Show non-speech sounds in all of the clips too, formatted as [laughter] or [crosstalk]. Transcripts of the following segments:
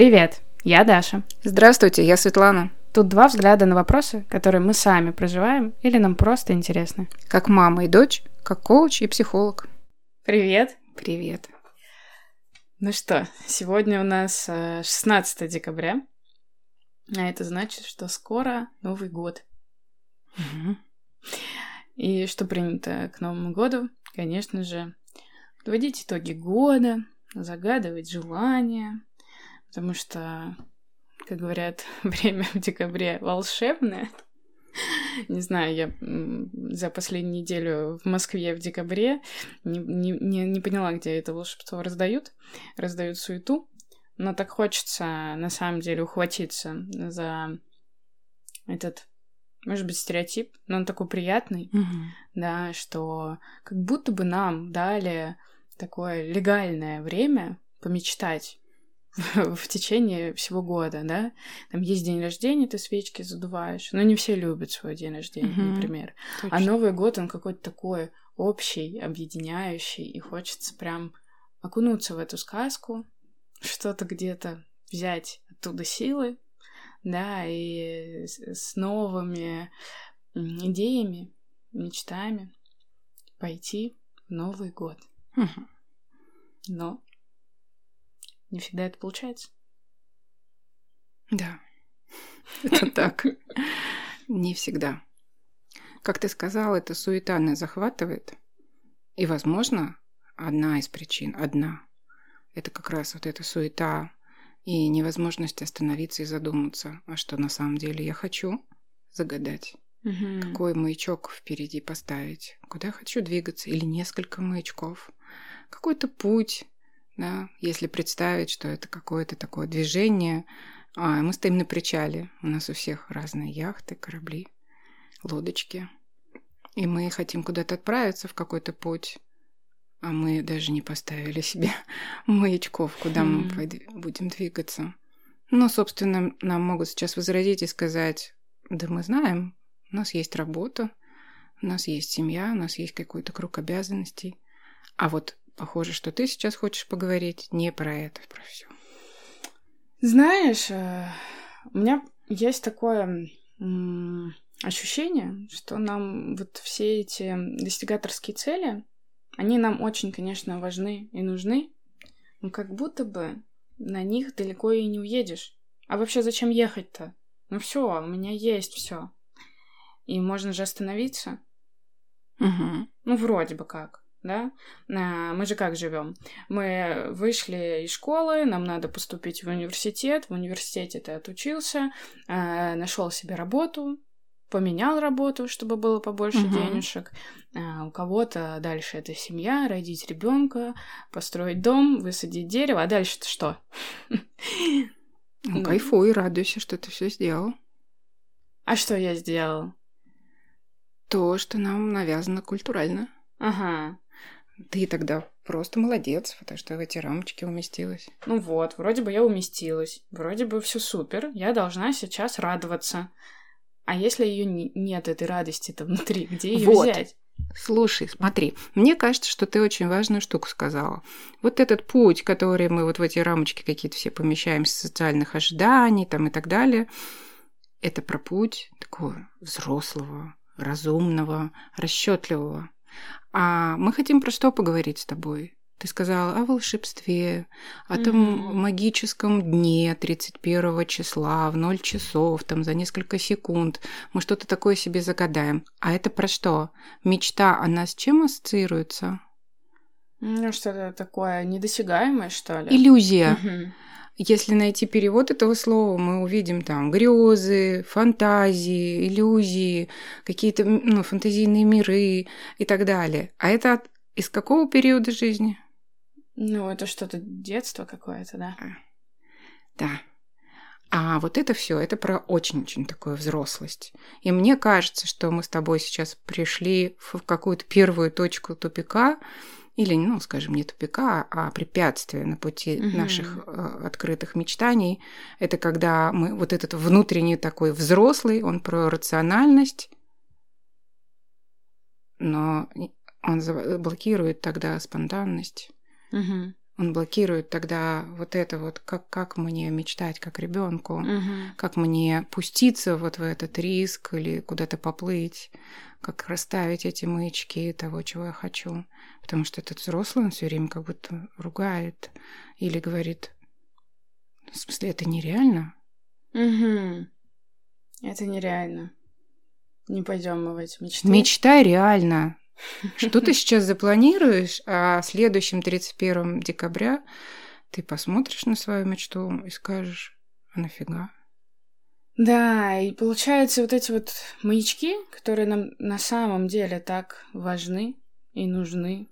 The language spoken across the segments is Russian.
Привет, я Даша. Здравствуйте, я Светлана. Тут два взгляда на вопросы, которые мы сами проживаем или нам просто интересны. Как мама и дочь, как коуч и психолог. Привет. Привет. Ну что, сегодня у нас э, 16 декабря, а это значит, что скоро Новый год. Мгм. И что принято к Новому году? Конечно же, подводить итоги года, загадывать желания, потому что, как говорят, [laughs] время в декабре волшебное. Не знаю, я за последнюю неделю в Москве в декабре не, не, не, не поняла, где это волшебство раздают. Раздают суету. Но так хочется, на самом деле, ухватиться за этот, может быть, стереотип, но он такой приятный, Мгм. да, что как будто бы нам дали такое легальное время помечтать [laughs] в, течение всего года, да. Там есть день рождения, ты свечки задуваешь, но не все любят свой день рождения, Мгм. например. А Точно. Новый год, он какой-то такой общий, объединяющий, и хочется прям окунуться в эту сказку, что-то где-то взять оттуда силы, да, и с, новыми идеями, мечтами пойти в Новый год. Мгм. Но не всегда это получается. Да. [laughs] Это так. Не всегда. Как ты сказал, это суета нас захватывает. И, возможно, одна из причин, одна, это как раз вот эта суета и невозможность остановиться и задуматься, а что на самом деле я хочу загадать. Какой маячок впереди поставить? Куда я хочу двигаться? Или несколько маячков? Какой-то путь, да, если представить, что это какое-то такое движение. А, мы стоим на причале. У нас у всех разные яхты, корабли, лодочки. И мы хотим куда-то отправиться в какой-то путь. А мы даже не поставили себе [laughs] маячков, куда мы будем двигаться. Ну, собственно, нам могут сейчас возразить и сказать, да мы знаем, у нас есть работа, у нас есть семья, у нас есть какой-то круг обязанностей. А вот похоже, что ты сейчас хочешь поговорить не про это, про все. Знаешь, э, у меня есть такое ощущение, что нам вот все эти достигаторские цели, они нам очень, конечно, важны и нужны, но как будто бы на них далеко и не уедешь. А вообще зачем ехать-то? Ну все, у меня есть все. И можно же остановиться. Угу. Ну, вроде бы как, да? А, Мы же как живем? Мы вышли из школы, нам надо поступить в университет. В университете ты отучился, нашел себе работу, поменял работу, чтобы было побольше Мгм. денежек. А, У кого-то дальше это семья, родить ребенка, построить дом, высадить дерево. А дальше-то что? Ну, кайфуй, радуйся, что ты все сделал. А что я сделала? То, что нам навязано культурально. Ага. Ты тогда просто молодец, потому что в эти рамочки уместилась. Ну вот, вроде бы я уместилась, вроде бы все супер, я должна сейчас радоваться. А если ее нет, этой радости-то внутри, где ее Вот. взять? Слушай, смотри, мне кажется, что ты очень важную штуку сказала. Вот этот путь, который мы вот в эти рамочки какие-то все помещаем социальных ожиданий там и так далее, это про путь такого взрослого, разумного, расчетливого. А мы хотим про что поговорить с тобой? Ты сказала о волшебстве, о том Мгм. магическом дне 31 числа в 0 часов, там за несколько секунд. Мы что-то такое себе загадаем. А это про что? Мечта, она с чем ассоциируется? Ну, что-то такое недосягаемое, что ли? Иллюзия. Мгм. Если найти перевод этого слова, мы увидим там грезы, фантазии, иллюзии, какие-то ну, фантазийные миры и так далее. А это от- из какого периода жизни? Ну, это что-то детство какое-то, да? Да. А вот это все, это про очень-очень такую взрослость. И мне кажется, что мы с тобой сейчас пришли в какую-то первую точку тупика, или, ну, скажем, не тупика, а препятствия на пути Мгм. наших э, открытых мечтаний. Это когда мы вот этот внутренний такой взрослый, он про рациональность, но он блокирует тогда спонтанность. Мгм. Он блокирует тогда вот это вот, как, как мне мечтать как ребенку, Мгм. как мне пуститься вот в этот риск или куда-то поплыть, как расставить эти маячки того, чего я хочу. Потому что этот взрослый, он все время как будто ругает или говорит, в смысле, это нереально? Мгм. Это нереально. Не пойдем мы в эти мечты. Мечтай реально. Что ты сейчас запланируешь, а следующим 31 декабря ты посмотришь на свою мечту и скажешь, а нафига? Да, и получается вот эти вот маячки, которые нам на самом деле так важны и нужны,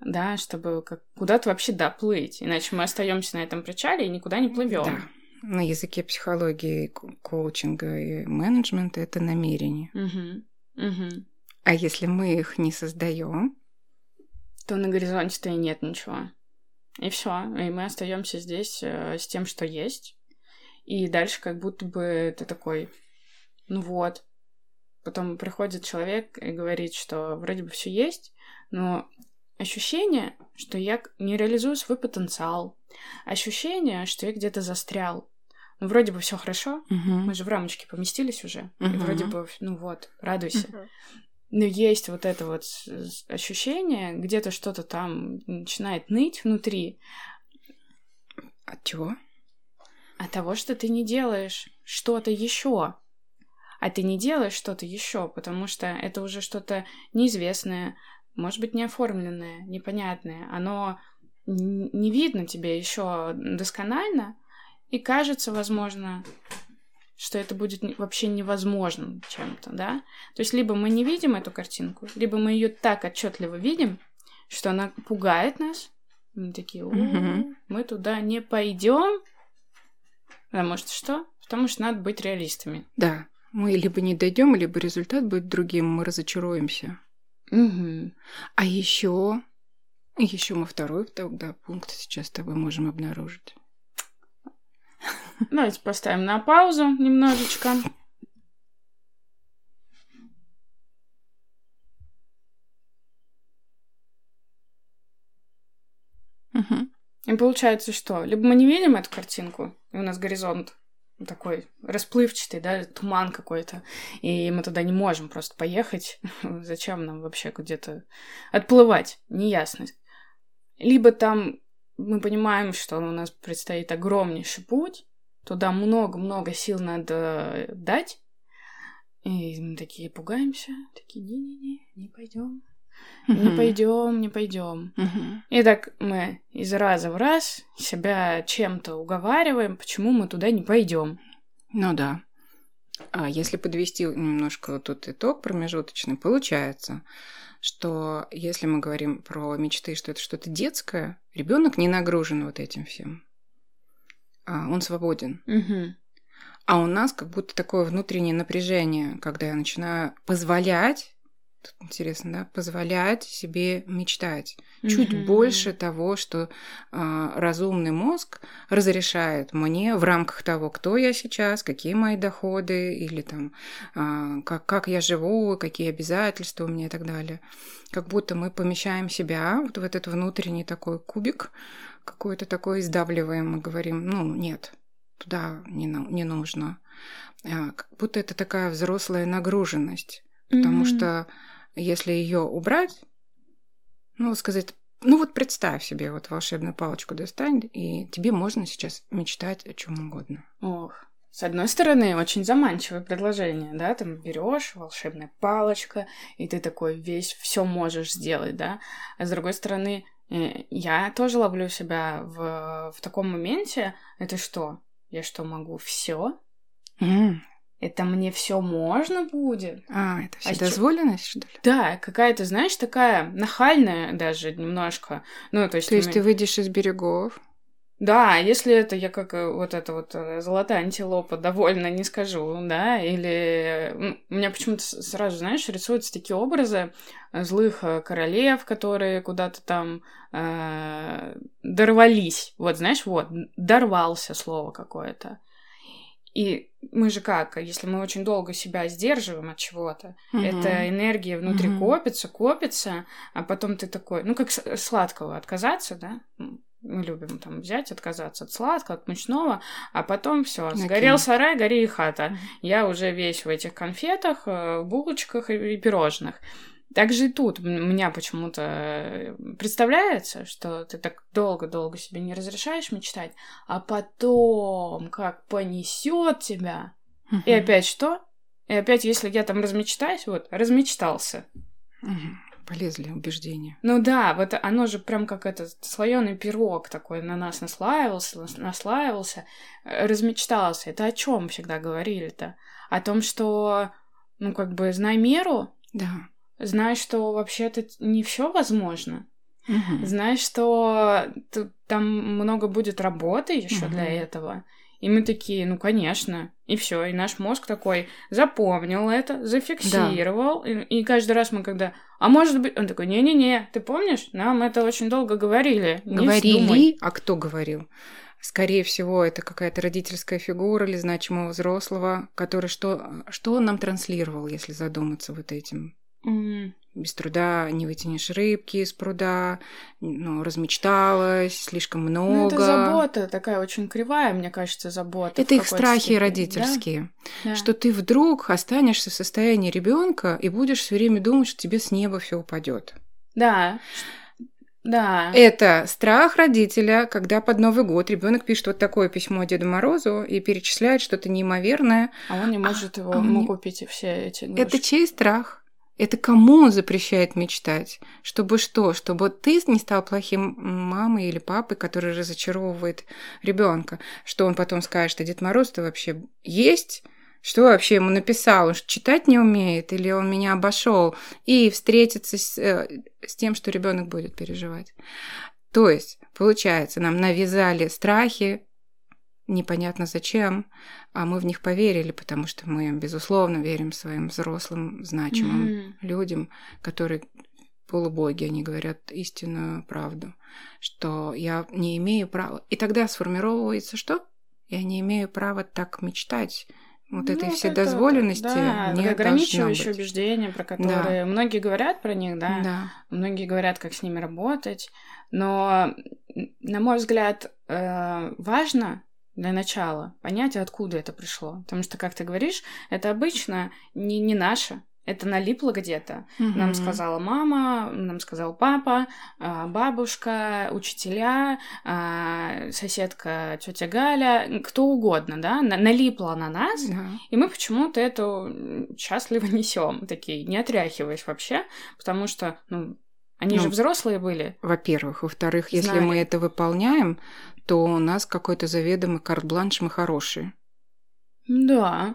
да, чтобы как куда-то вообще доплыть, иначе мы остаемся на этом причале и никуда не плывем. Да. На языке психологии, ко- коучинга и менеджмента это намерение. Мгм. Мгм. А если мы их не создаем, То на горизонте-то и нет ничего. И все. И мы остаемся здесь э, с тем, что есть. И дальше как будто бы ты такой, ну вот. Потом приходит человек и говорит, что вроде бы все есть, но ощущение, что я не реализую свой потенциал. Ощущение, что я где-то застрял. Ну, вроде бы все хорошо, мы же в рамочке поместились уже. И Мгм. вроде бы, ну вот, радуйся. Но есть вот это вот ощущение, где-то что-то там начинает ныть внутри от чего? от того, что ты не делаешь что-то еще. А ты не делаешь что-то еще, потому что это уже что-то неизвестное, может быть, неоформленное, непонятное. Оно не видно тебе еще досконально, и кажется, возможно, что это будет вообще невозможным чем-то, да? То есть либо мы не видим эту картинку, либо мы ее так отчетливо видим, что она пугает нас. И Мы такие, «У, Мгм. мы туда не пойдем. Потому что что? Потому что надо быть реалистами. Да, мы либо не дойдем, либо результат будет другим, мы разочаруемся. Угу. А еще, еще мы второй тогда пункт сейчас с тобой можем обнаружить. Давайте поставим на паузу немножечко. Мгм. И получается, что либо мы не видим эту картинку, и у нас горизонт такой расплывчатый, да, туман какой-то, и мы туда не можем просто поехать. [laughs] Зачем нам вообще где-то отплывать? Неясность. Либо там мы понимаем, что у нас предстоит огромнейший путь, туда много-много сил надо дать, и мы такие пугаемся, такие, не-не-не, не пойдем, не пойдем, не пойдем. И так мы из раза в раз себя чем-то уговариваем, почему мы туда не пойдем. Ну да. А если подвести немножко тут итог промежуточный, получается, что если мы говорим про мечты, что это что-то детское, ребенок не нагружен вот этим всем. А, он свободен. Угу. А у нас как будто такое внутреннее напряжение, когда я начинаю позволять, тут интересно, да, позволять себе мечтать. Чуть больше того, что а, разумный мозг разрешает мне в рамках того, кто я сейчас, какие мои доходы, или там а, как, как я живу, какие обязательства у меня и так далее. Как будто мы помещаем себя вот в этот внутренний такой кубик, какой-то такой издавливаем и говорим, ну, нет, туда не, не нужно. А, Как будто это такая взрослая нагруженность. Потому что если ее убрать, ну, сказать, ну вот представь себе, вот волшебную палочку достань, и тебе можно сейчас мечтать о чем угодно. Ох. С одной стороны, очень заманчивое предложение, да, там берешь волшебная палочка, и ты такой весь все можешь сделать, да. А с другой стороны, я тоже ловлю себя в, в таком моменте. Это что? Я что, могу все? М, Это мне все можно будет? А, это А чё- вседозволенность, что ли? Да, какая-то, знаешь, такая нахальная даже немножко. Ну, то есть... То есть мы- ты выйдешь из берегов. Да, если это я как э, вот эта вот э, золотая антилопа довольно не скажу, да, или у меня почему-то сразу, знаешь, рисуются такие образы злых э, королев, которые куда-то там э, дорвались, вот, знаешь, вот, дорвался слово какое-то. И мы же как, если мы очень долго себя сдерживаем от чего-то, угу. эта энергия внутри угу. копится, копится, а потом ты такой, ну как сладкого отказаться, да? Мы любим там взять, отказаться от сладкого, от мучного, а потом все, сгорел сарай, гори и хата. Я уже весь в этих конфетах, э, булочках и пирожных. Так же и тут у меня почему-то э, представляется, что ты так долго-долго себе не разрешаешь мечтать, а потом как понесет тебя. Угу. И опять что? И опять, если я там размечтаюсь, вот, размечтался. Угу. Полезли убеждения. Ну да, вот оно же прям как этот слоеный пирог такой на нас наслаивался, наслаивался, э, размечтался. Это о чем всегда говорили-то? О том, что, ну, как бы, знай меру. Да знаешь, что вообще-то не все возможно. Угу. Знаешь, что там много будет работы еще угу. для этого. И мы такие, ну, конечно. И все. И наш мозг такой запомнил это, зафиксировал. Да. И, и каждый раз мы когда... А может быть... Он такой, не-не-не, ты помнишь? Нам это очень долго говорили. Говорили? А кто говорил? Скорее всего, это какая-то родительская фигура или значимого взрослого, который что, что он нам транслировал, если задуматься вот этим. Без труда не вытянешь рыбки из пруда, ну, размечталась, слишком много. Ну, это забота такая очень кривая, мне кажется, забота. Это их страхи степени. родительские. Да? Что ты вдруг останешься в состоянии ребенка и будешь все время думать, что тебе с неба все упадет. Да. Да. Это страх родителя, когда под Новый год ребенок пишет вот такое письмо Деду Морозу и перечисляет что-то неимоверное. А он не может а, его а ему не... купить все эти игрушки. Это чей страх? Это кому он запрещает мечтать? Чтобы что? Чтобы ты не стал плохим мамой или папой, который разочаровывает ребенка. Что он потом скажет, что Дед Мороз-то вообще есть? Что вообще ему написал? Он читать не умеет? Или он меня обошел? И встретиться с, э, с тем, что ребенок будет переживать. То есть, получается, нам навязали страхи, непонятно зачем, а мы в них поверили, потому что мы, безусловно, верим своим взрослым, значимым mm-hmm. людям, которые полубоги, они говорят истинную правду, что я не имею права. И тогда сформировывается что? Я не имею права так мечтать. Вот ну, этой вседозволенности да, не ограничивающие убеждения, про которые да. многие говорят про них, да? да, многие говорят, как с ними работать, но, на мой взгляд, э, важно для начала понять, откуда это пришло. Потому что, как ты говоришь, это обычно не, не наше. Это налипло где-то. Mm-hmm. Нам сказала мама, нам сказал папа, а, бабушка, учителя, а, соседка, тетя Галя, кто угодно, да, налипло на нас, yeah. и мы почему-то это счастливо несем, такие, не отряхиваясь вообще, потому что, ну, они ну, же взрослые были. Во-первых. Во-вторых, если мы это выполняем, то у нас какой-то заведомый карт-бланш, мы хорошие. Да.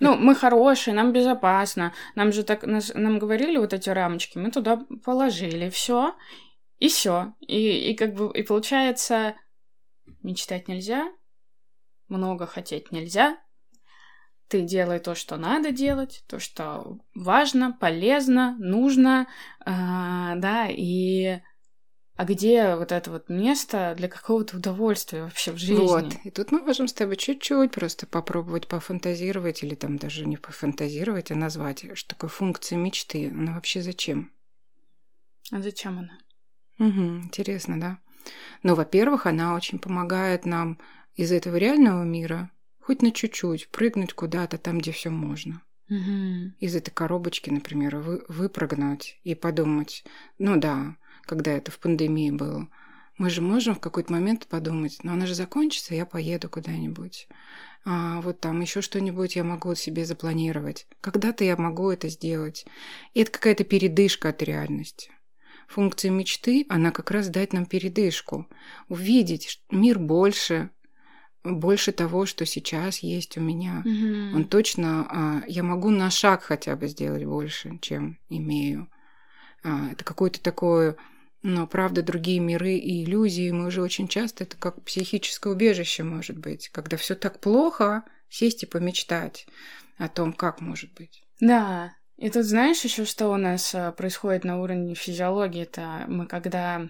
Ну, мы хорошие, нам безопасно. Нам же так нас, нам говорили вот эти рамочки, мы туда положили все, и все. И, и как бы и получается, мечтать нельзя, много хотеть нельзя. Ты делай то, что надо делать, то, что важно, полезно, нужно, э, да, и а где вот это вот место для какого-то удовольствия вообще в жизни? Вот. И тут мы можем с тобой чуть-чуть просто попробовать пофантазировать или там даже не пофантазировать, а назвать, что такое функция мечты. Она вообще зачем? А зачем она? Угу, интересно, да? Ну, во-первых, она очень помогает нам из этого реального мира хоть на чуть-чуть прыгнуть куда-то там, где все можно. Угу. Из этой коробочки, например, вы, выпрыгнуть и подумать, ну да, когда это в пандемии было. Мы же можем в какой-то момент подумать, ну она же закончится, я поеду куда-нибудь. А вот там еще что-нибудь я могу себе запланировать. Когда-то я могу это сделать. И это какая-то передышка от реальности. Функция мечты, она как раз дать нам передышку. Увидеть мир больше, больше того, что сейчас есть у меня. Mm-hmm. Он точно, а, я могу на шаг хотя бы сделать больше, чем имею. А, это какое-то такое но, правда, другие миры и иллюзии мы уже очень часто, это как психическое убежище может быть, когда все так плохо, сесть и помечтать о том, как может быть. Да, и тут знаешь еще, что у нас э, происходит на уровне физиологии? Это мы когда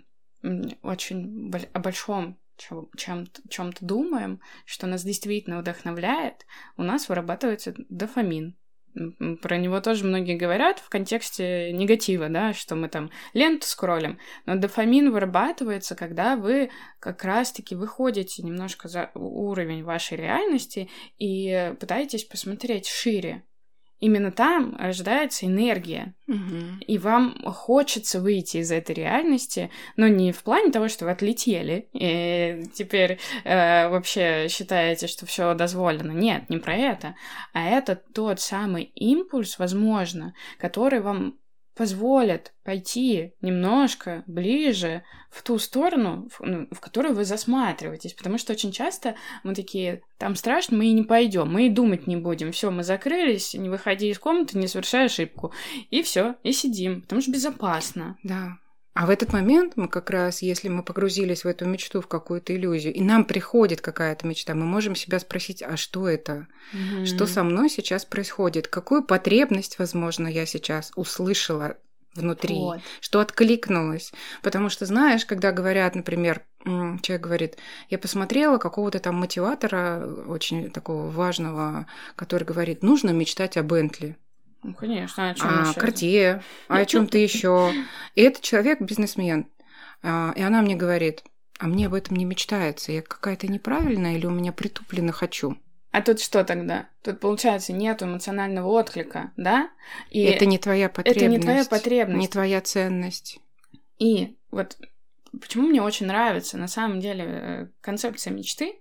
очень о большом чем-то, думаем, что нас действительно вдохновляет, у нас вырабатывается дофамин. Про него тоже многие говорят в контексте негатива, да, что мы там ленту скроллим. Но дофамин вырабатывается, когда вы как раз-таки выходите немножко за уровень вашей реальности и пытаетесь посмотреть шире именно там рождается энергия. Угу. И вам хочется выйти из этой реальности, но не в плане того, что вы отлетели и теперь э, вообще считаете, что все дозволено. Нет, не про это. А это тот самый импульс, возможно, который вам позволят пойти немножко ближе в ту сторону, в, ну, в которую вы засматриваетесь. Потому что очень часто мы такие, там страшно, мы и не пойдем, мы и думать не будем. Все, мы закрылись, не выходи из комнаты, не совершай ошибку. И все, и сидим, потому что безопасно. Да, а в этот момент мы как раз, если мы погрузились в эту мечту, в какую-то иллюзию, и нам приходит какая-то мечта, мы можем себя спросить, а что это? Мгм. Что со мной сейчас происходит? Какую потребность, возможно, я сейчас услышала внутри? Вот. Что откликнулось? Потому что, знаешь, когда говорят, например, человек говорит, я посмотрела какого-то там мотиватора, очень такого важного, который говорит, нужно мечтать о Бентли Ну, конечно, о чем о еще? Картье, а о чем-то еще. И этот человек бизнесмен. А, И она мне говорит, а мне об этом не мечтается. Я какая-то неправильная или у меня притуплено хочу? А тут что тогда? Тут, получается, нет эмоционального отклика, да? И, это не твоя потребность. это не твоя потребность. Не твоя ценность. и вот почему мне очень нравится, на самом деле, э, концепция мечты,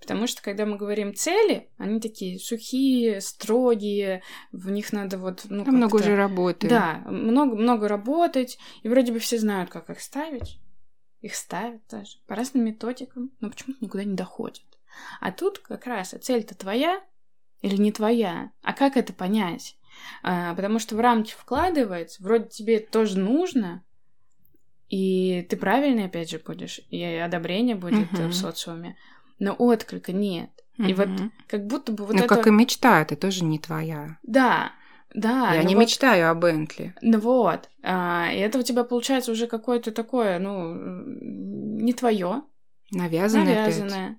потому что, когда мы говорим цели, они такие сухие, строгие, в них надо вот... Ну, Там много уже работы. Да, много-много работать, и вроде бы все знают, как их ставить. Их ставят даже по разным методикам, но почему-то никуда не доходят. А тут как раз а цель-то твоя или не твоя? А как это понять? А, потому что в рамки вкладывается, вроде тебе это тоже нужно, и ты правильный, опять же, будешь, и одобрение будет Мгм. в социуме, но отклика нет. И вот как будто бы вот ну, это... как и мечта, это тоже не твоя. Да, да. Я но не вот- мечтаю о Бентли. Ну вот. А, и это у тебя получается уже какое-то такое, ну, не твое, Навязанное опять.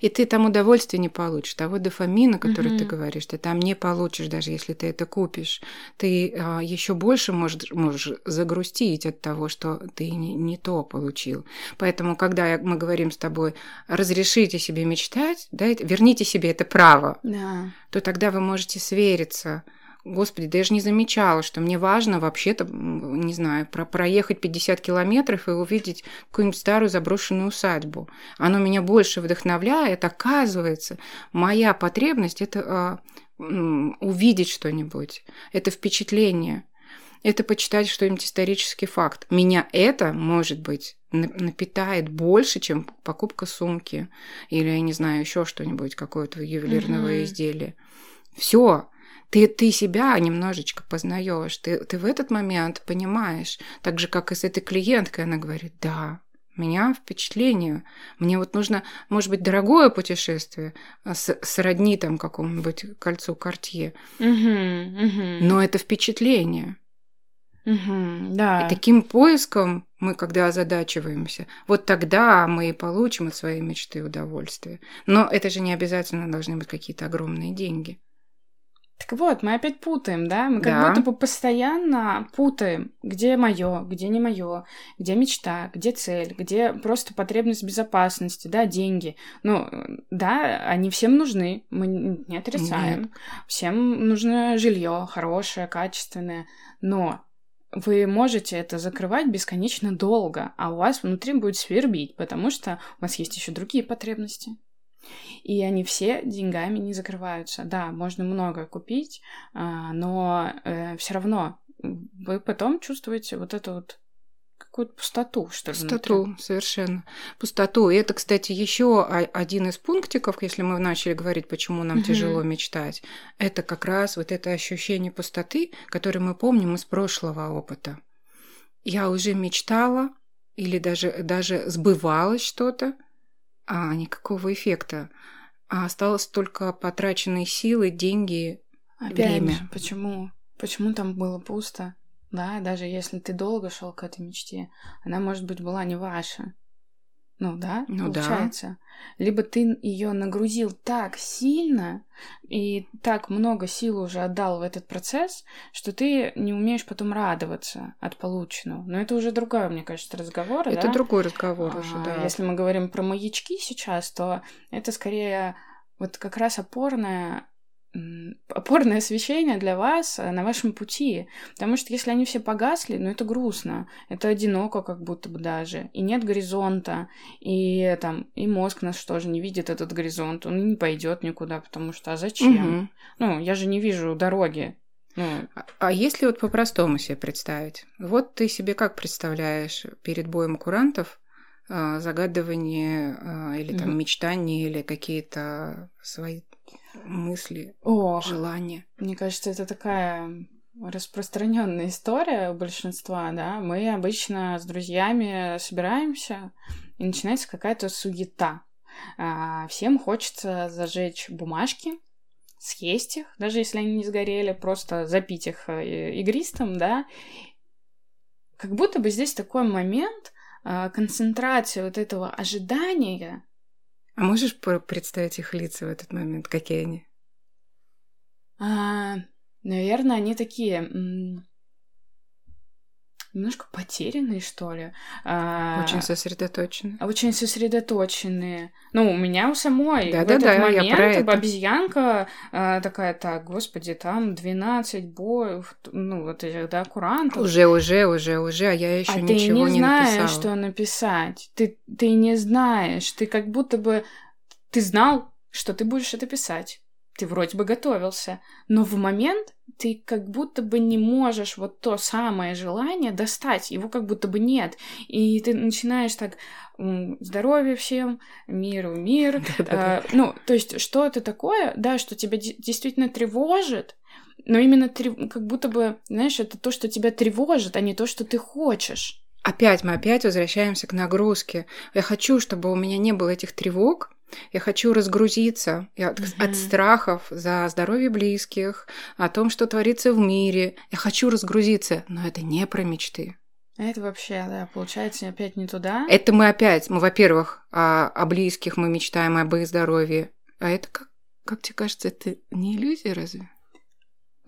И ты там удовольствия не получишь. Того дофамина, который ты Мгм. говоришь, ты там не получишь, даже если ты это купишь. Ты еще больше можешь, можешь загрустить от того, что ты не, не то получил. Поэтому, когда я- мы говорим с тобой, разрешите себе мечтать, дайте, верните себе это право, Да. то тогда вы можете свериться. Господи, да я же не замечала, что мне важно вообще-то, не знаю, про проехать 50 километров и увидеть какую-нибудь старую заброшенную усадьбу. Оно меня больше вдохновляет. Оказывается, моя потребность – это м, увидеть что-нибудь, это впечатление, это почитать что-нибудь исторический факт. Меня это, может быть, на- напитает больше, чем покупка сумки или, я не знаю, еще что-нибудь, какое-то ювелирного Мгм. изделия. Все. Ты, ты себя немножечко познаешь. Ты, ты в этот момент понимаешь. Так же, как и с этой клиенткой, она говорит, да, меня впечатление. Мне вот нужно, может быть, дорогое путешествие, а, с- сродни там какому-нибудь кольцу Картье. Мгм, мгм, Но это впечатление. мгм, да. И таким поиском мы, когда озадачиваемся, вот тогда мы и получим от своей мечты удовольствие. Но это же не обязательно должны быть какие-то огромные деньги. Так вот, мы опять путаем, да? Мы как Да. будто бы постоянно путаем, где мое, где не мое, где мечта, где цель, где просто потребность безопасности, да, деньги. Ну, да, они всем нужны, мы не отрицаем. Нет. Всем нужно жилье хорошее, качественное, но вы можете это закрывать бесконечно долго, а у вас внутри будет свербить, потому что у вас есть еще другие потребности. И они все деньгами не закрываются. Да, можно много купить, а, но все равно вы потом чувствуете вот эту вот какую-то пустоту, что ли, внутри. Пустоту, совершенно. Пустоту. И это, кстати, еще один из пунктиков, если мы начали говорить, почему нам Мгм. тяжело мечтать. Это как раз вот это ощущение пустоты, которое мы помним из прошлого опыта. Я уже мечтала или даже, даже сбывалось что-то, а никакого эффекта. А осталось только потраченные силы, деньги, Опять время. почему? Почему там было пусто? Да, даже если ты долго шел к этой мечте, она, может быть, была не ваша. Ну да, Ну да. получается. Либо ты ее нагрузил так сильно и так много сил уже отдал в этот процесс, что ты не умеешь потом радоваться от полученного. Но это уже другой, мне кажется, разговор. Это да? другой разговор уже, А, да. Если мы говорим про маячки сейчас, то это скорее вот как раз опорное м, опорное освещение для вас э, на вашем пути. Потому что если они все погасли, ну это грустно, это одиноко как будто бы даже, и нет горизонта, и там, и мозг наш тоже не видит этот горизонт, он не пойдет никуда, потому что а зачем? Мгм. Ну, я же не вижу дороги. Ну, А- А если вот по-простому себе представить? Вот ты себе как представляешь перед боем курантов а, загадывание а, или там Мгм. мечтания или какие-то свои мысли, ох, желания? Мне кажется, это такая распространенная история у большинства, да. Мы обычно с друзьями собираемся, и начинается какая-то суета. А, Всем хочется зажечь бумажки, съесть их, даже если они не сгорели, просто запить их э, игристым, да. Как будто бы здесь такой момент а, концентрации вот этого ожидания, А можешь пр- представить их лица в этот момент? Какие они? А, наверное, они такие немножко потерянные, что ли. А, Очень сосредоточены. очень сосредоточенные. Ну, у меня у самой в Да-да-да, этот я момент про это. обезьянка а, такая, так, господи, там 12 боев, ну, вот этих, да, курантов. Уже, уже, уже, уже, а я еще а ты ничего не не, знаешь, написала. что написать. Ты, ты не знаешь. Ты как будто бы... Ты знал, что ты будешь это писать. Ты вроде бы готовился. Но в момент ты как будто бы не можешь вот то самое желание достать. Его как будто бы нет. И ты начинаешь так... м, Здоровья всем, миру мир. Э, [laughs] ну, то есть что-то такое, да, что тебя де- действительно тревожит, но именно как будто бы, знаешь, это то, что тебя тревожит, а не то, что ты хочешь. Опять мы опять возвращаемся к нагрузке. Я хочу, чтобы у меня не было этих тревог. Я хочу разгрузиться от, Мгм. от страхов за здоровье близких, о том, что творится в мире. Я хочу разгрузиться, но это не про мечты. Это вообще, да, получается опять не туда. Это мы опять, мы, во-первых, о, о близких мы мечтаем, об их здоровье. А это как, как тебе кажется, это не иллюзия разве?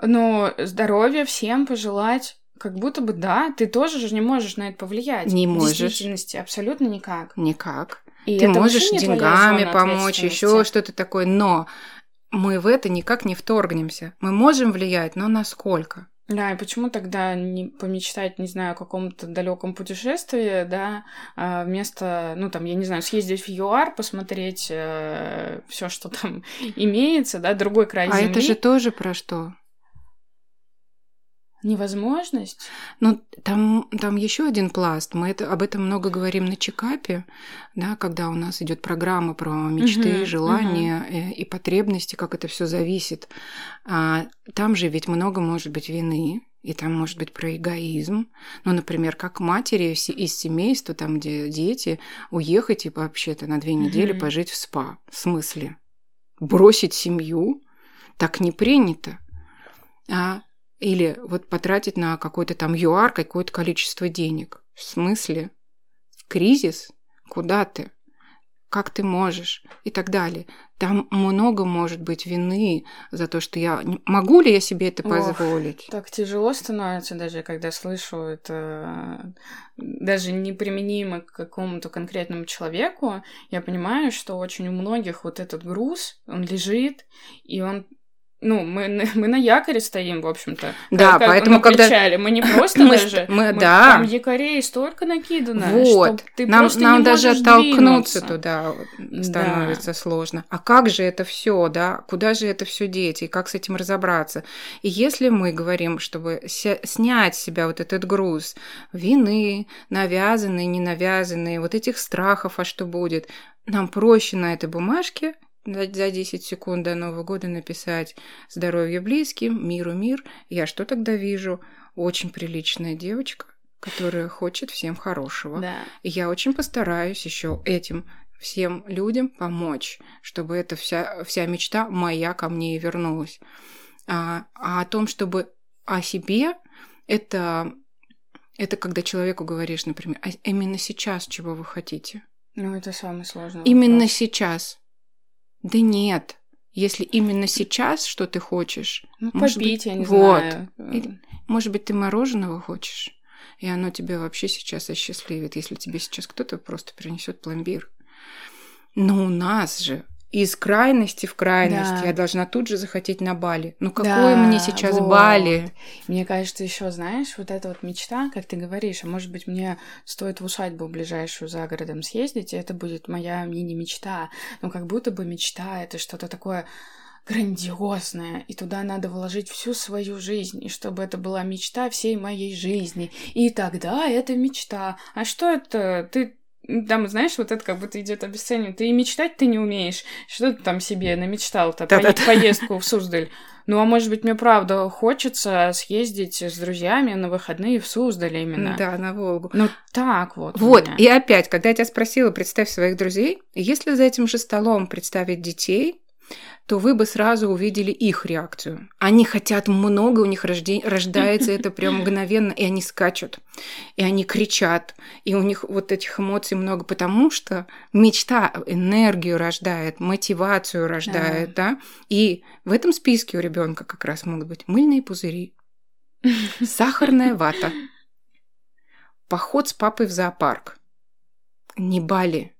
Но здоровья всем пожелать, как будто бы да, ты тоже же не можешь на это повлиять. Не В можешь. действительности абсолютно никак. Никак. И Ты можешь деньгами помочь, еще что-то такое, но мы в это никак не вторгнемся. Мы можем влиять, но насколько? Да, и почему тогда не помечтать, не знаю, о каком-то далеком путешествии, да, а вместо, ну, там, я не знаю, съездить в ЮАР, посмотреть все, что там [laughs] имеется, да, другой край а земли. это же тоже про что? Невозможность. Ну, там, там еще один пласт. Мы это, об этом много говорим на чекапе, да, когда у нас идет программа про мечты, Мгм, желания э, и потребности, как это все зависит. А, там же ведь много может быть вины, и там может быть про эгоизм. Ну, например, как матери из семейства, там, где дети, уехать и вообще-то на две недели Мгм. пожить в спа. В смысле? Бросить семью? Так не принято. А или вот потратить на какой-то там ЮАР какое-то количество денег. В смысле? Кризис? Куда ты? Как ты можешь? И так далее. Там много может быть вины за то, что я... Могу ли я себе это Ох. позволить? Так тяжело становится даже, когда слышу это даже неприменимо к какому-то конкретному человеку. Я понимаю, что очень у многих вот этот груз, он лежит, и он ну, мы, мы на якоре стоим, в общем-то. Да, Как- поэтому на когда- причале. Мы не [laughs] просто Мы даже... ст- мы- да. Там якорей столько накидано, Вот. что ты Нам, просто нам не даже оттолкнуться двинуться. туда Да. становится сложно. А как же это все, да? Куда же это все деть? И как с этим разобраться? И если мы говорим, чтобы снять с себя вот этот груз вины, навязанные, не навязанные, вот этих страхов, а что будет, нам проще на этой бумажке за за 10 секунд до Нового года написать «Здоровье близким, миру мир». Я что тогда вижу? Очень приличная девочка, которая хочет всем хорошего. Да. И я очень постараюсь еще этим всем людям помочь, чтобы эта вся, вся мечта моя ко мне и вернулась. А, а о том, чтобы о себе, это, это когда человеку говоришь, например, «А именно сейчас чего вы хотите? Ну, это самый сложный Именно вопрос. сейчас. Да нет. Если именно сейчас что ты хочешь, Ну, может попить, быть, я не вот. знаю. Или- может быть, ты мороженого хочешь, и оно тебя вообще сейчас осчастливит, если тебе сейчас кто-то просто принесет пломбир. Но у нас же из крайности в крайность Да. я должна тут же захотеть на Бали. Ну Да, какое мне сейчас вот. Бали? Мне кажется, еще, знаешь, вот эта вот мечта, как ты говоришь, а может быть, мне стоит в усадьбу ближайшую за городом съездить, и это будет моя мини-мечта. Но как будто бы мечта — это что-то такое грандиозное, и туда надо вложить всю свою жизнь, и чтобы это была мечта всей моей жизни. И тогда это мечта. А что это? Ты там, знаешь, вот это как будто идет обесценивание. Ты и мечтать ты не умеешь. Что ты там себе намечтал-то? Да-да-да. Поездку в [laughs] Суздаль. Ну, а может быть, мне правда хочется съездить с друзьями на выходные в Суздаль именно. Да, на Волгу. Ну, так вот. Вот, и опять, когда я тебя спросила, представь своих друзей, если за этим же столом представить детей, то вы бы сразу увидели их реакцию. Они хотят много, у них рожде- рождается это прям мгновенно, и они скачут, и они кричат, и у них вот этих эмоций много, потому что мечта энергию рождает, мотивацию рождает, да. И в этом списке у ребенка как раз могут быть мыльные пузыри, сахарная вата, поход с папой в зоопарк, не Бали,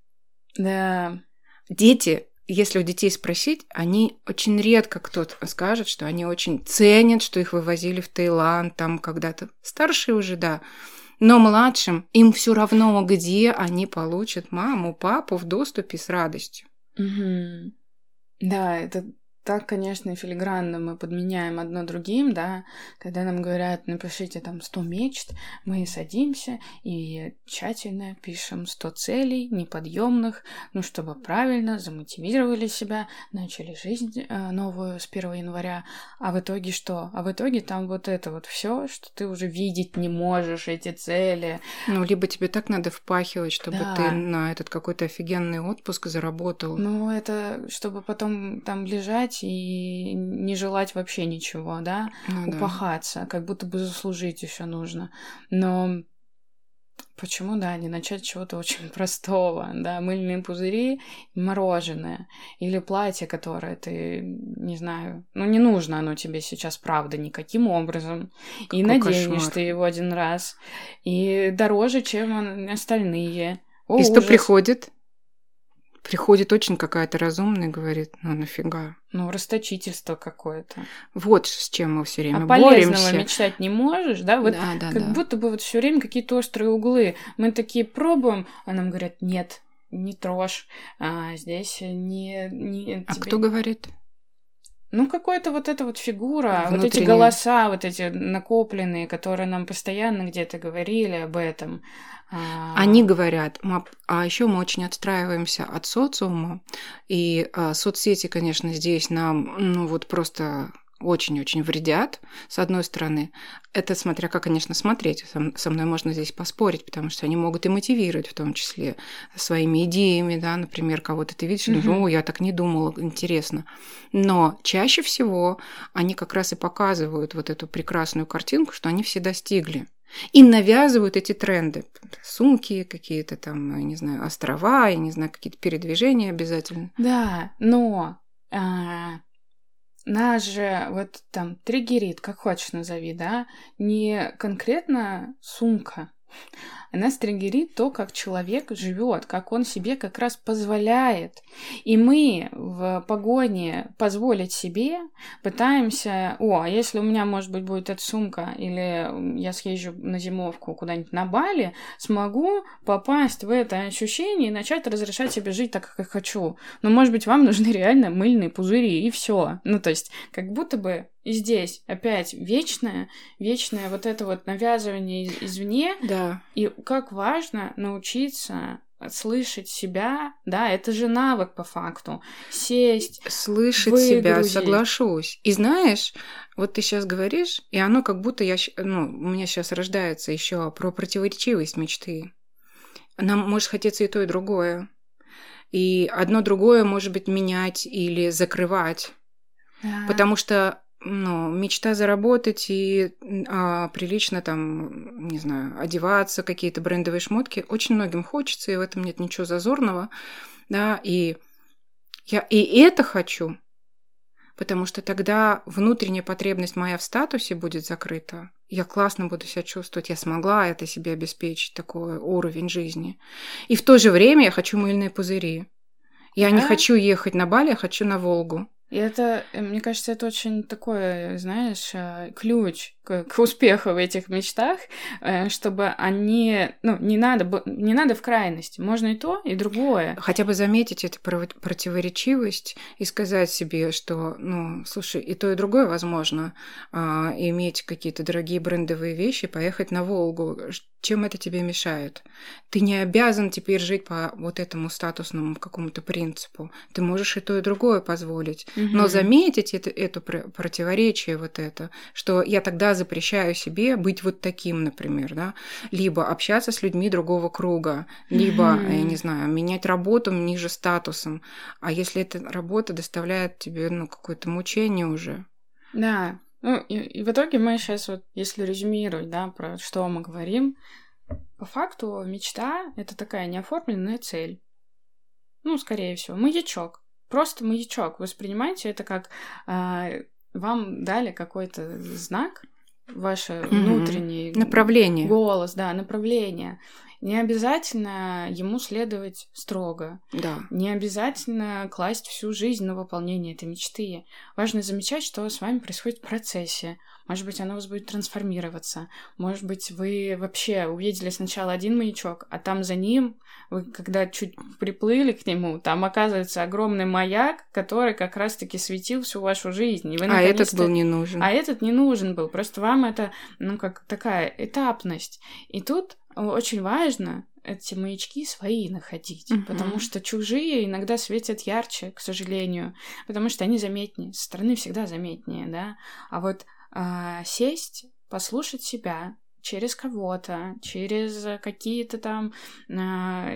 Да. дети, если у детей спросить, они очень редко кто-то скажет, что они очень ценят, что их вывозили в Таиланд там когда-то. Старшие уже, да. Но младшим им все равно, где они получат маму, папу в доступе с радостью. Мгм. Да, это так, конечно, филигранно мы подменяем одно другим, да, когда нам говорят, напишите там 100 мечт, мы садимся и тщательно пишем 100 целей неподъемных, ну, чтобы правильно замотивировали себя, начали жизнь э, новую с 1 января, а в итоге что? А в итоге там вот это вот все, что ты уже видеть не можешь, эти цели. Ну, либо тебе так надо впахивать, чтобы Да. ты на этот какой-то офигенный отпуск заработал. Ну, это чтобы потом там лежать и не желать вообще ничего, да? Ну да. упахаться, как будто бы заслужить еще нужно. Но почему, да, не начать чего-то очень [laughs] простого, да, мыльные пузыри, мороженое или платье, которое ты, не знаю, ну не нужно оно тебе сейчас, правда, никаким образом. и Какой наденешь кошмар. ты его один раз, и дороже, чем остальные. О, И что ужас. приходит? Приходит очень какая-то разумная и говорит, ну нафига. Ну, расточительство какое-то. Вот с чем мы все время а полезного боремся. мечтать не можешь, да? Вот да, да, Как да. будто бы вот все время какие-то острые углы. Мы такие пробуем, а нам говорят, нет, не трожь, а здесь не... не А тебе- кто говорит? Ну, какая-то вот эта вот фигура, вот эти Внутренняя. голоса, вот эти накопленные, которые нам постоянно где-то говорили об этом. А, Они говорят, «Ма- а еще мы очень отстраиваемся от социума, и а, соцсети, конечно, здесь нам, ну вот просто очень-очень вредят, с одной стороны. Это смотря как, конечно, смотреть. Со, со мной можно здесь поспорить, потому что они могут и мотивировать, в том числе своими идеями, да, например, кого-то ты видишь, Мгм. о, я так не думала, интересно. Но чаще всего они как раз и показывают вот эту прекрасную картинку, что они все достигли. И навязывают эти тренды. Сумки какие-то там, я не знаю, острова, я не знаю, какие-то передвижения обязательно. Да, но а, нас же вот там триггерит, как хочешь назови, да, не конкретно сумка, а нас триггерит то, как человек живет, как он себе как раз позволяет. И мы в погоне позволить себе пытаемся, о, а если у меня, может быть, будет эта сумка, или я съезжу на зимовку куда-нибудь на Бали, смогу попасть в это ощущение и начать разрешать себе жить так, как я хочу. Но, может быть, вам нужны реально мыльные пузыри, и все. Ну, то есть, как будто бы и здесь опять вечное, вечное вот это вот навязывание из- извне, Да. и как важно научиться слышать себя, да, это же навык по факту. Сесть, Слышать себя, Выгрузить. соглашусь. И знаешь, вот ты сейчас говоришь, и оно как будто я, ну, у меня сейчас рождается еще про противоречивость мечты. Нам может хотеться и то, и другое. И одно другое может быть менять или закрывать. да, Потому что ну, мечта заработать и а, прилично там, не знаю, одеваться, какие-то брендовые шмотки. Очень многим хочется, и в этом нет ничего зазорного. Да, и я и это хочу, потому что тогда внутренняя потребность моя в статусе будет закрыта. Я классно буду себя чувствовать, я смогла это себе обеспечить, такой уровень жизни. И в то же время я хочу мыльные пузыри. Я да? не хочу ехать на Бали, я хочу на Волгу. И это, э, мне кажется, это очень такой, знаешь, э, ключ к, к успеху в этих мечтах, э, чтобы они, ну, не надо, не надо в крайности, можно и то, и другое. Хотя бы заметить эту противоречивость и сказать себе, что, ну, слушай, и то, и другое возможно, а, иметь какие-то дорогие брендовые вещи, поехать на Волгу. Чем это тебе мешает? Ты не обязан теперь жить по вот этому статусному какому-то принципу. Ты можешь и то, и другое позволить. Но заметить это, это противоречие вот это, что я тогда запрещаю себе быть вот таким, например, да, либо общаться с людьми другого круга, либо, я не знаю, менять работу ниже статусом. А если эта работа доставляет тебе, ну, какое-то мучение уже? Да, ну, и, и в итоге мы сейчас вот, если резюмировать, да, про что мы говорим, по факту мечта — это такая неоформленная цель. Ну, скорее всего, маячок просто маячок. Воспринимайте это как э, вам дали какой-то знак, ваше mm-hmm. внутренний направление, голос, да, направление. Не обязательно ему следовать строго. Да. Не обязательно класть всю жизнь на выполнение этой мечты. Важно замечать, что с вами происходит в процессе. Может быть, оно у вас будет трансформироваться. Может быть, вы вообще увидели сначала один маячок, а там за ним, вы когда чуть приплыли к нему, там оказывается огромный маяк, который как раз-таки светил всю вашу жизнь. И вы, а этот был не нужен. А этот не нужен был. Просто вам это, ну, как такая этапность. И тут очень важно эти маячки свои находить, uh-huh. потому что чужие иногда светят ярче, к сожалению, потому что они заметнее, со стороны всегда заметнее, да. А вот а, сесть, послушать себя, через кого-то, через какие-то там э,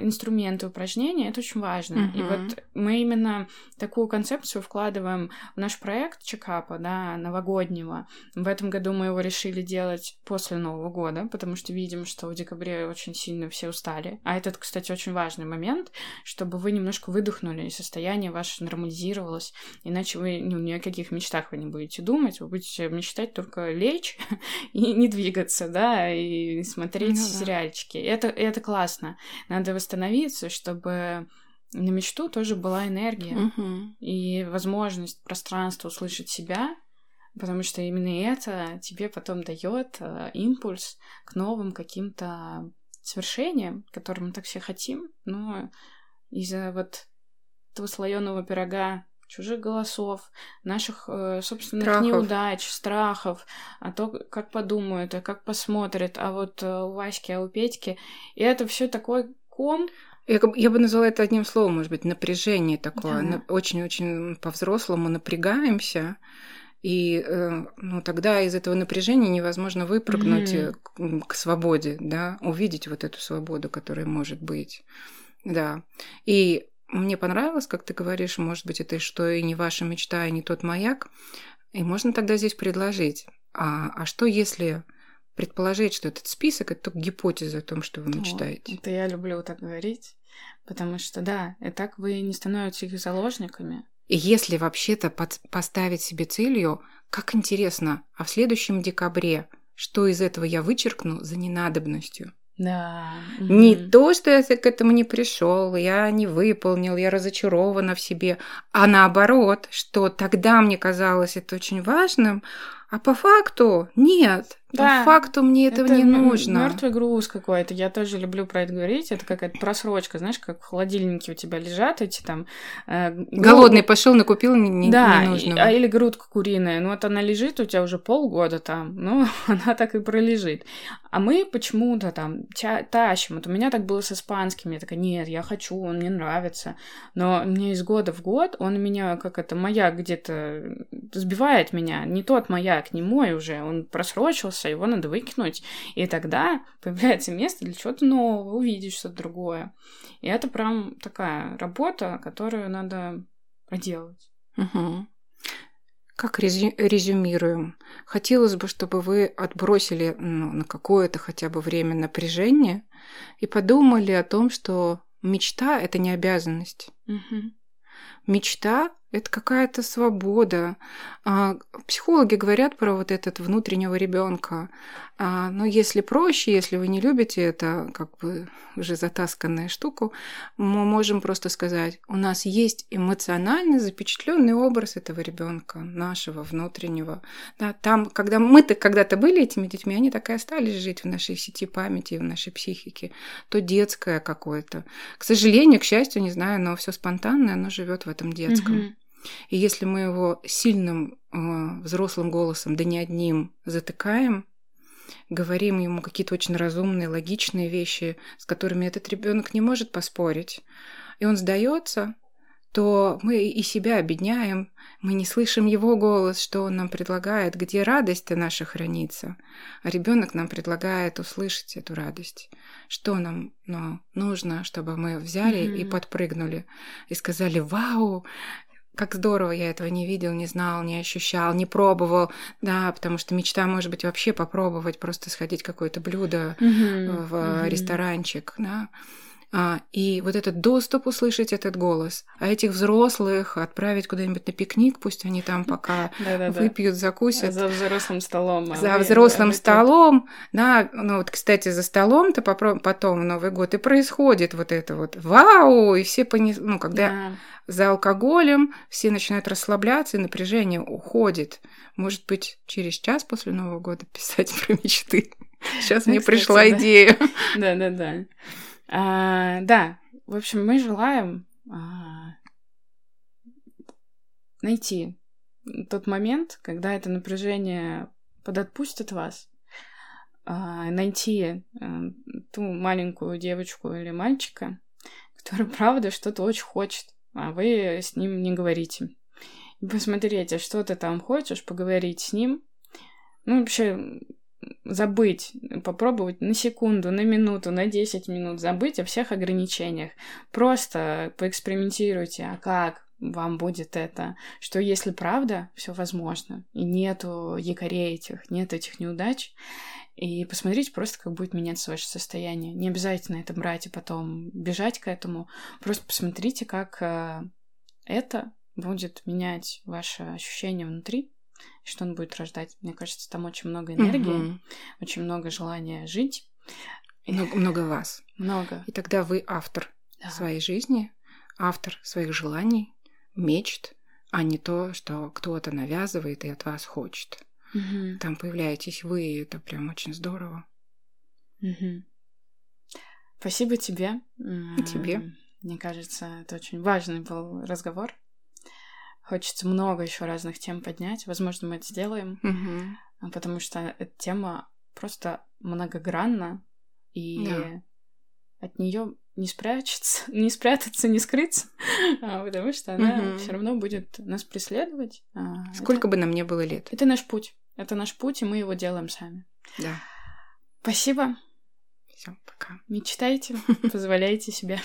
инструменты упражнения, это очень важно. Uh-huh. И вот мы именно такую концепцию вкладываем в наш проект чекапа, да, новогоднего. В этом году мы его решили делать после Нового года, потому что видим, что в декабре очень сильно все устали. А этот, кстати, очень важный момент, чтобы вы немножко выдохнули, и состояние ваше нормализировалось, иначе вы ну, ни о каких мечтах вы не будете думать, вы будете мечтать только лечь [laughs] и не двигаться, да, и смотреть ну, да. сериальчики. Это, это классно. Надо восстановиться, чтобы на мечту тоже была энергия угу. и возможность пространства услышать себя, потому что именно это тебе потом дает э, импульс к новым каким-то свершениям, которым мы так все хотим, но из-за вот этого слоеного пирога чужих голосов, наших э, собственных страхов. неудач, страхов, а то, как подумают, а как посмотрят, а вот э, у Васьки, а у Петьки. И это все такой ком. Я, я бы назвала это одним словом, может быть, напряжение такое. Очень-очень да. по-взрослому напрягаемся. И э, ну, тогда из этого напряжения невозможно выпрыгнуть mm-hmm. к, к свободе, да, увидеть вот эту свободу, которая может быть. Да. И мне понравилось, как ты говоришь, может быть, это что и не ваша мечта, и не тот маяк. И можно тогда здесь предложить, а, а что если предположить, что этот список – это только гипотеза о том, что вы мечтаете? О, это я люблю так говорить, потому что, да, и так вы не становитесь их заложниками. И если вообще-то под, поставить себе целью, как интересно, а в следующем декабре что из этого я вычеркну за ненадобностью? Да. Не mm-hmm. то, что я к этому не пришел, я не выполнил, я разочарована в себе, а наоборот, что тогда мне казалось это очень важным, а по факту нет. Да. По факту мне этого это не нужно. Мертвый груз какой-то. Я тоже люблю про это говорить. Это какая-то просрочка, знаешь, как в холодильнике у тебя лежат эти там. Э, Голодный пошел, накупил, не, да, не нужно. А, или грудка куриная. Ну вот она лежит у тебя уже полгода там. Ну, [laughs] она так и пролежит. А мы почему-то там тащим. Вот у меня так было с испанским. Я такая, нет, я хочу, он мне нравится. Но мне из года в год он меня, как это, маяк где-то сбивает меня. Не тот маяк, не мой уже. Он просрочился кончился, его надо выкинуть. И тогда появляется место для чего-то нового, увидеть что-то другое. И это прям такая работа, которую надо проделать. Угу. как резюмируем? Хотелось бы, чтобы вы отбросили ну, на какое-то хотя бы время напряжение и подумали о том, что мечта это не обязанность. Угу. Мечта это какая-то свобода. А, психологи говорят про вот этот внутреннего ребенка. А, но если проще, если вы не любите это, как бы уже затасканная штуку, мы можем просто сказать, у нас есть эмоционально запечатленный образ этого ребенка, нашего внутреннего. Да, там, когда мы-то когда-то были этими детьми, они так и остались жить в нашей сети памяти, в нашей психике. То детское какое-то. К сожалению, к счастью, не знаю, но все спонтанное, оно живет в этом детском. Угу. И если мы его сильным э, взрослым голосом, да не одним, затыкаем, говорим ему какие-то очень разумные, логичные вещи, с которыми этот ребенок не может поспорить, и он сдается, то мы и себя обедняем, мы не слышим его голос, что он нам предлагает, где радость-то наша хранится. А ребенок нам предлагает услышать эту радость. Что нам ну, нужно, чтобы мы взяли mm-hmm. и подпрыгнули и сказали «Вау, как здорово, я этого не видел, не знал, не ощущал, не пробовал, да, потому что мечта может быть вообще попробовать, просто сходить какое-то блюдо mm-hmm. в mm-hmm. ресторанчик, да. А, и вот этот доступ услышать этот голос, а этих взрослых отправить куда-нибудь на пикник, пусть они там пока [laughs] выпьют, закусят. За взрослым столом. А за взрослым столом, да, ну вот, кстати, за столом-то потом в Новый год и происходит вот это вот вау, и все понес... ну когда да. за алкоголем все начинают расслабляться, и напряжение уходит. Может быть, через час после Нового года писать [laughs] про мечты. Сейчас мне пришла идея. [laughs] Да-да-да. А, да, в общем, мы желаем а, найти тот момент, когда это напряжение подотпустит вас, а, найти а, ту маленькую девочку или мальчика, который, правда, что-то очень хочет, а вы с ним не говорите. И посмотрите, что ты там хочешь, поговорить с ним. Ну, вообще, забыть, попробовать на секунду, на минуту, на 10 минут забыть о всех ограничениях. Просто поэкспериментируйте, а как вам будет это, что если правда, все возможно, и нету якорей этих, нет этих неудач, и посмотрите просто, как будет меняться ваше состояние. Не обязательно это брать и потом бежать к этому. Просто посмотрите, как э, это будет менять ваше ощущение внутри, что он будет рождать. Мне кажется, там очень много энергии, угу. очень много желания жить. Много, много вас. Много. И тогда вы автор да. своей жизни, автор своих желаний, мечт, а не то, что кто-то навязывает и от вас хочет. Угу. Там появляетесь вы, и это прям очень здорово. Угу. Спасибо тебе. И тебе. Мне кажется, это очень важный был разговор. Хочется много еще разных тем поднять. Возможно, мы это сделаем, угу. потому что эта тема просто многогранна, и да. от нее не спрячется, [laughs] не спрятаться, не скрыться, [laughs] а, потому что она угу. все равно будет нас преследовать. А, Сколько это, бы нам не было лет. Это наш путь. Это наш путь, и мы его делаем сами. Да. Спасибо. Все, пока. Мечтайте, [laughs] позволяйте себе.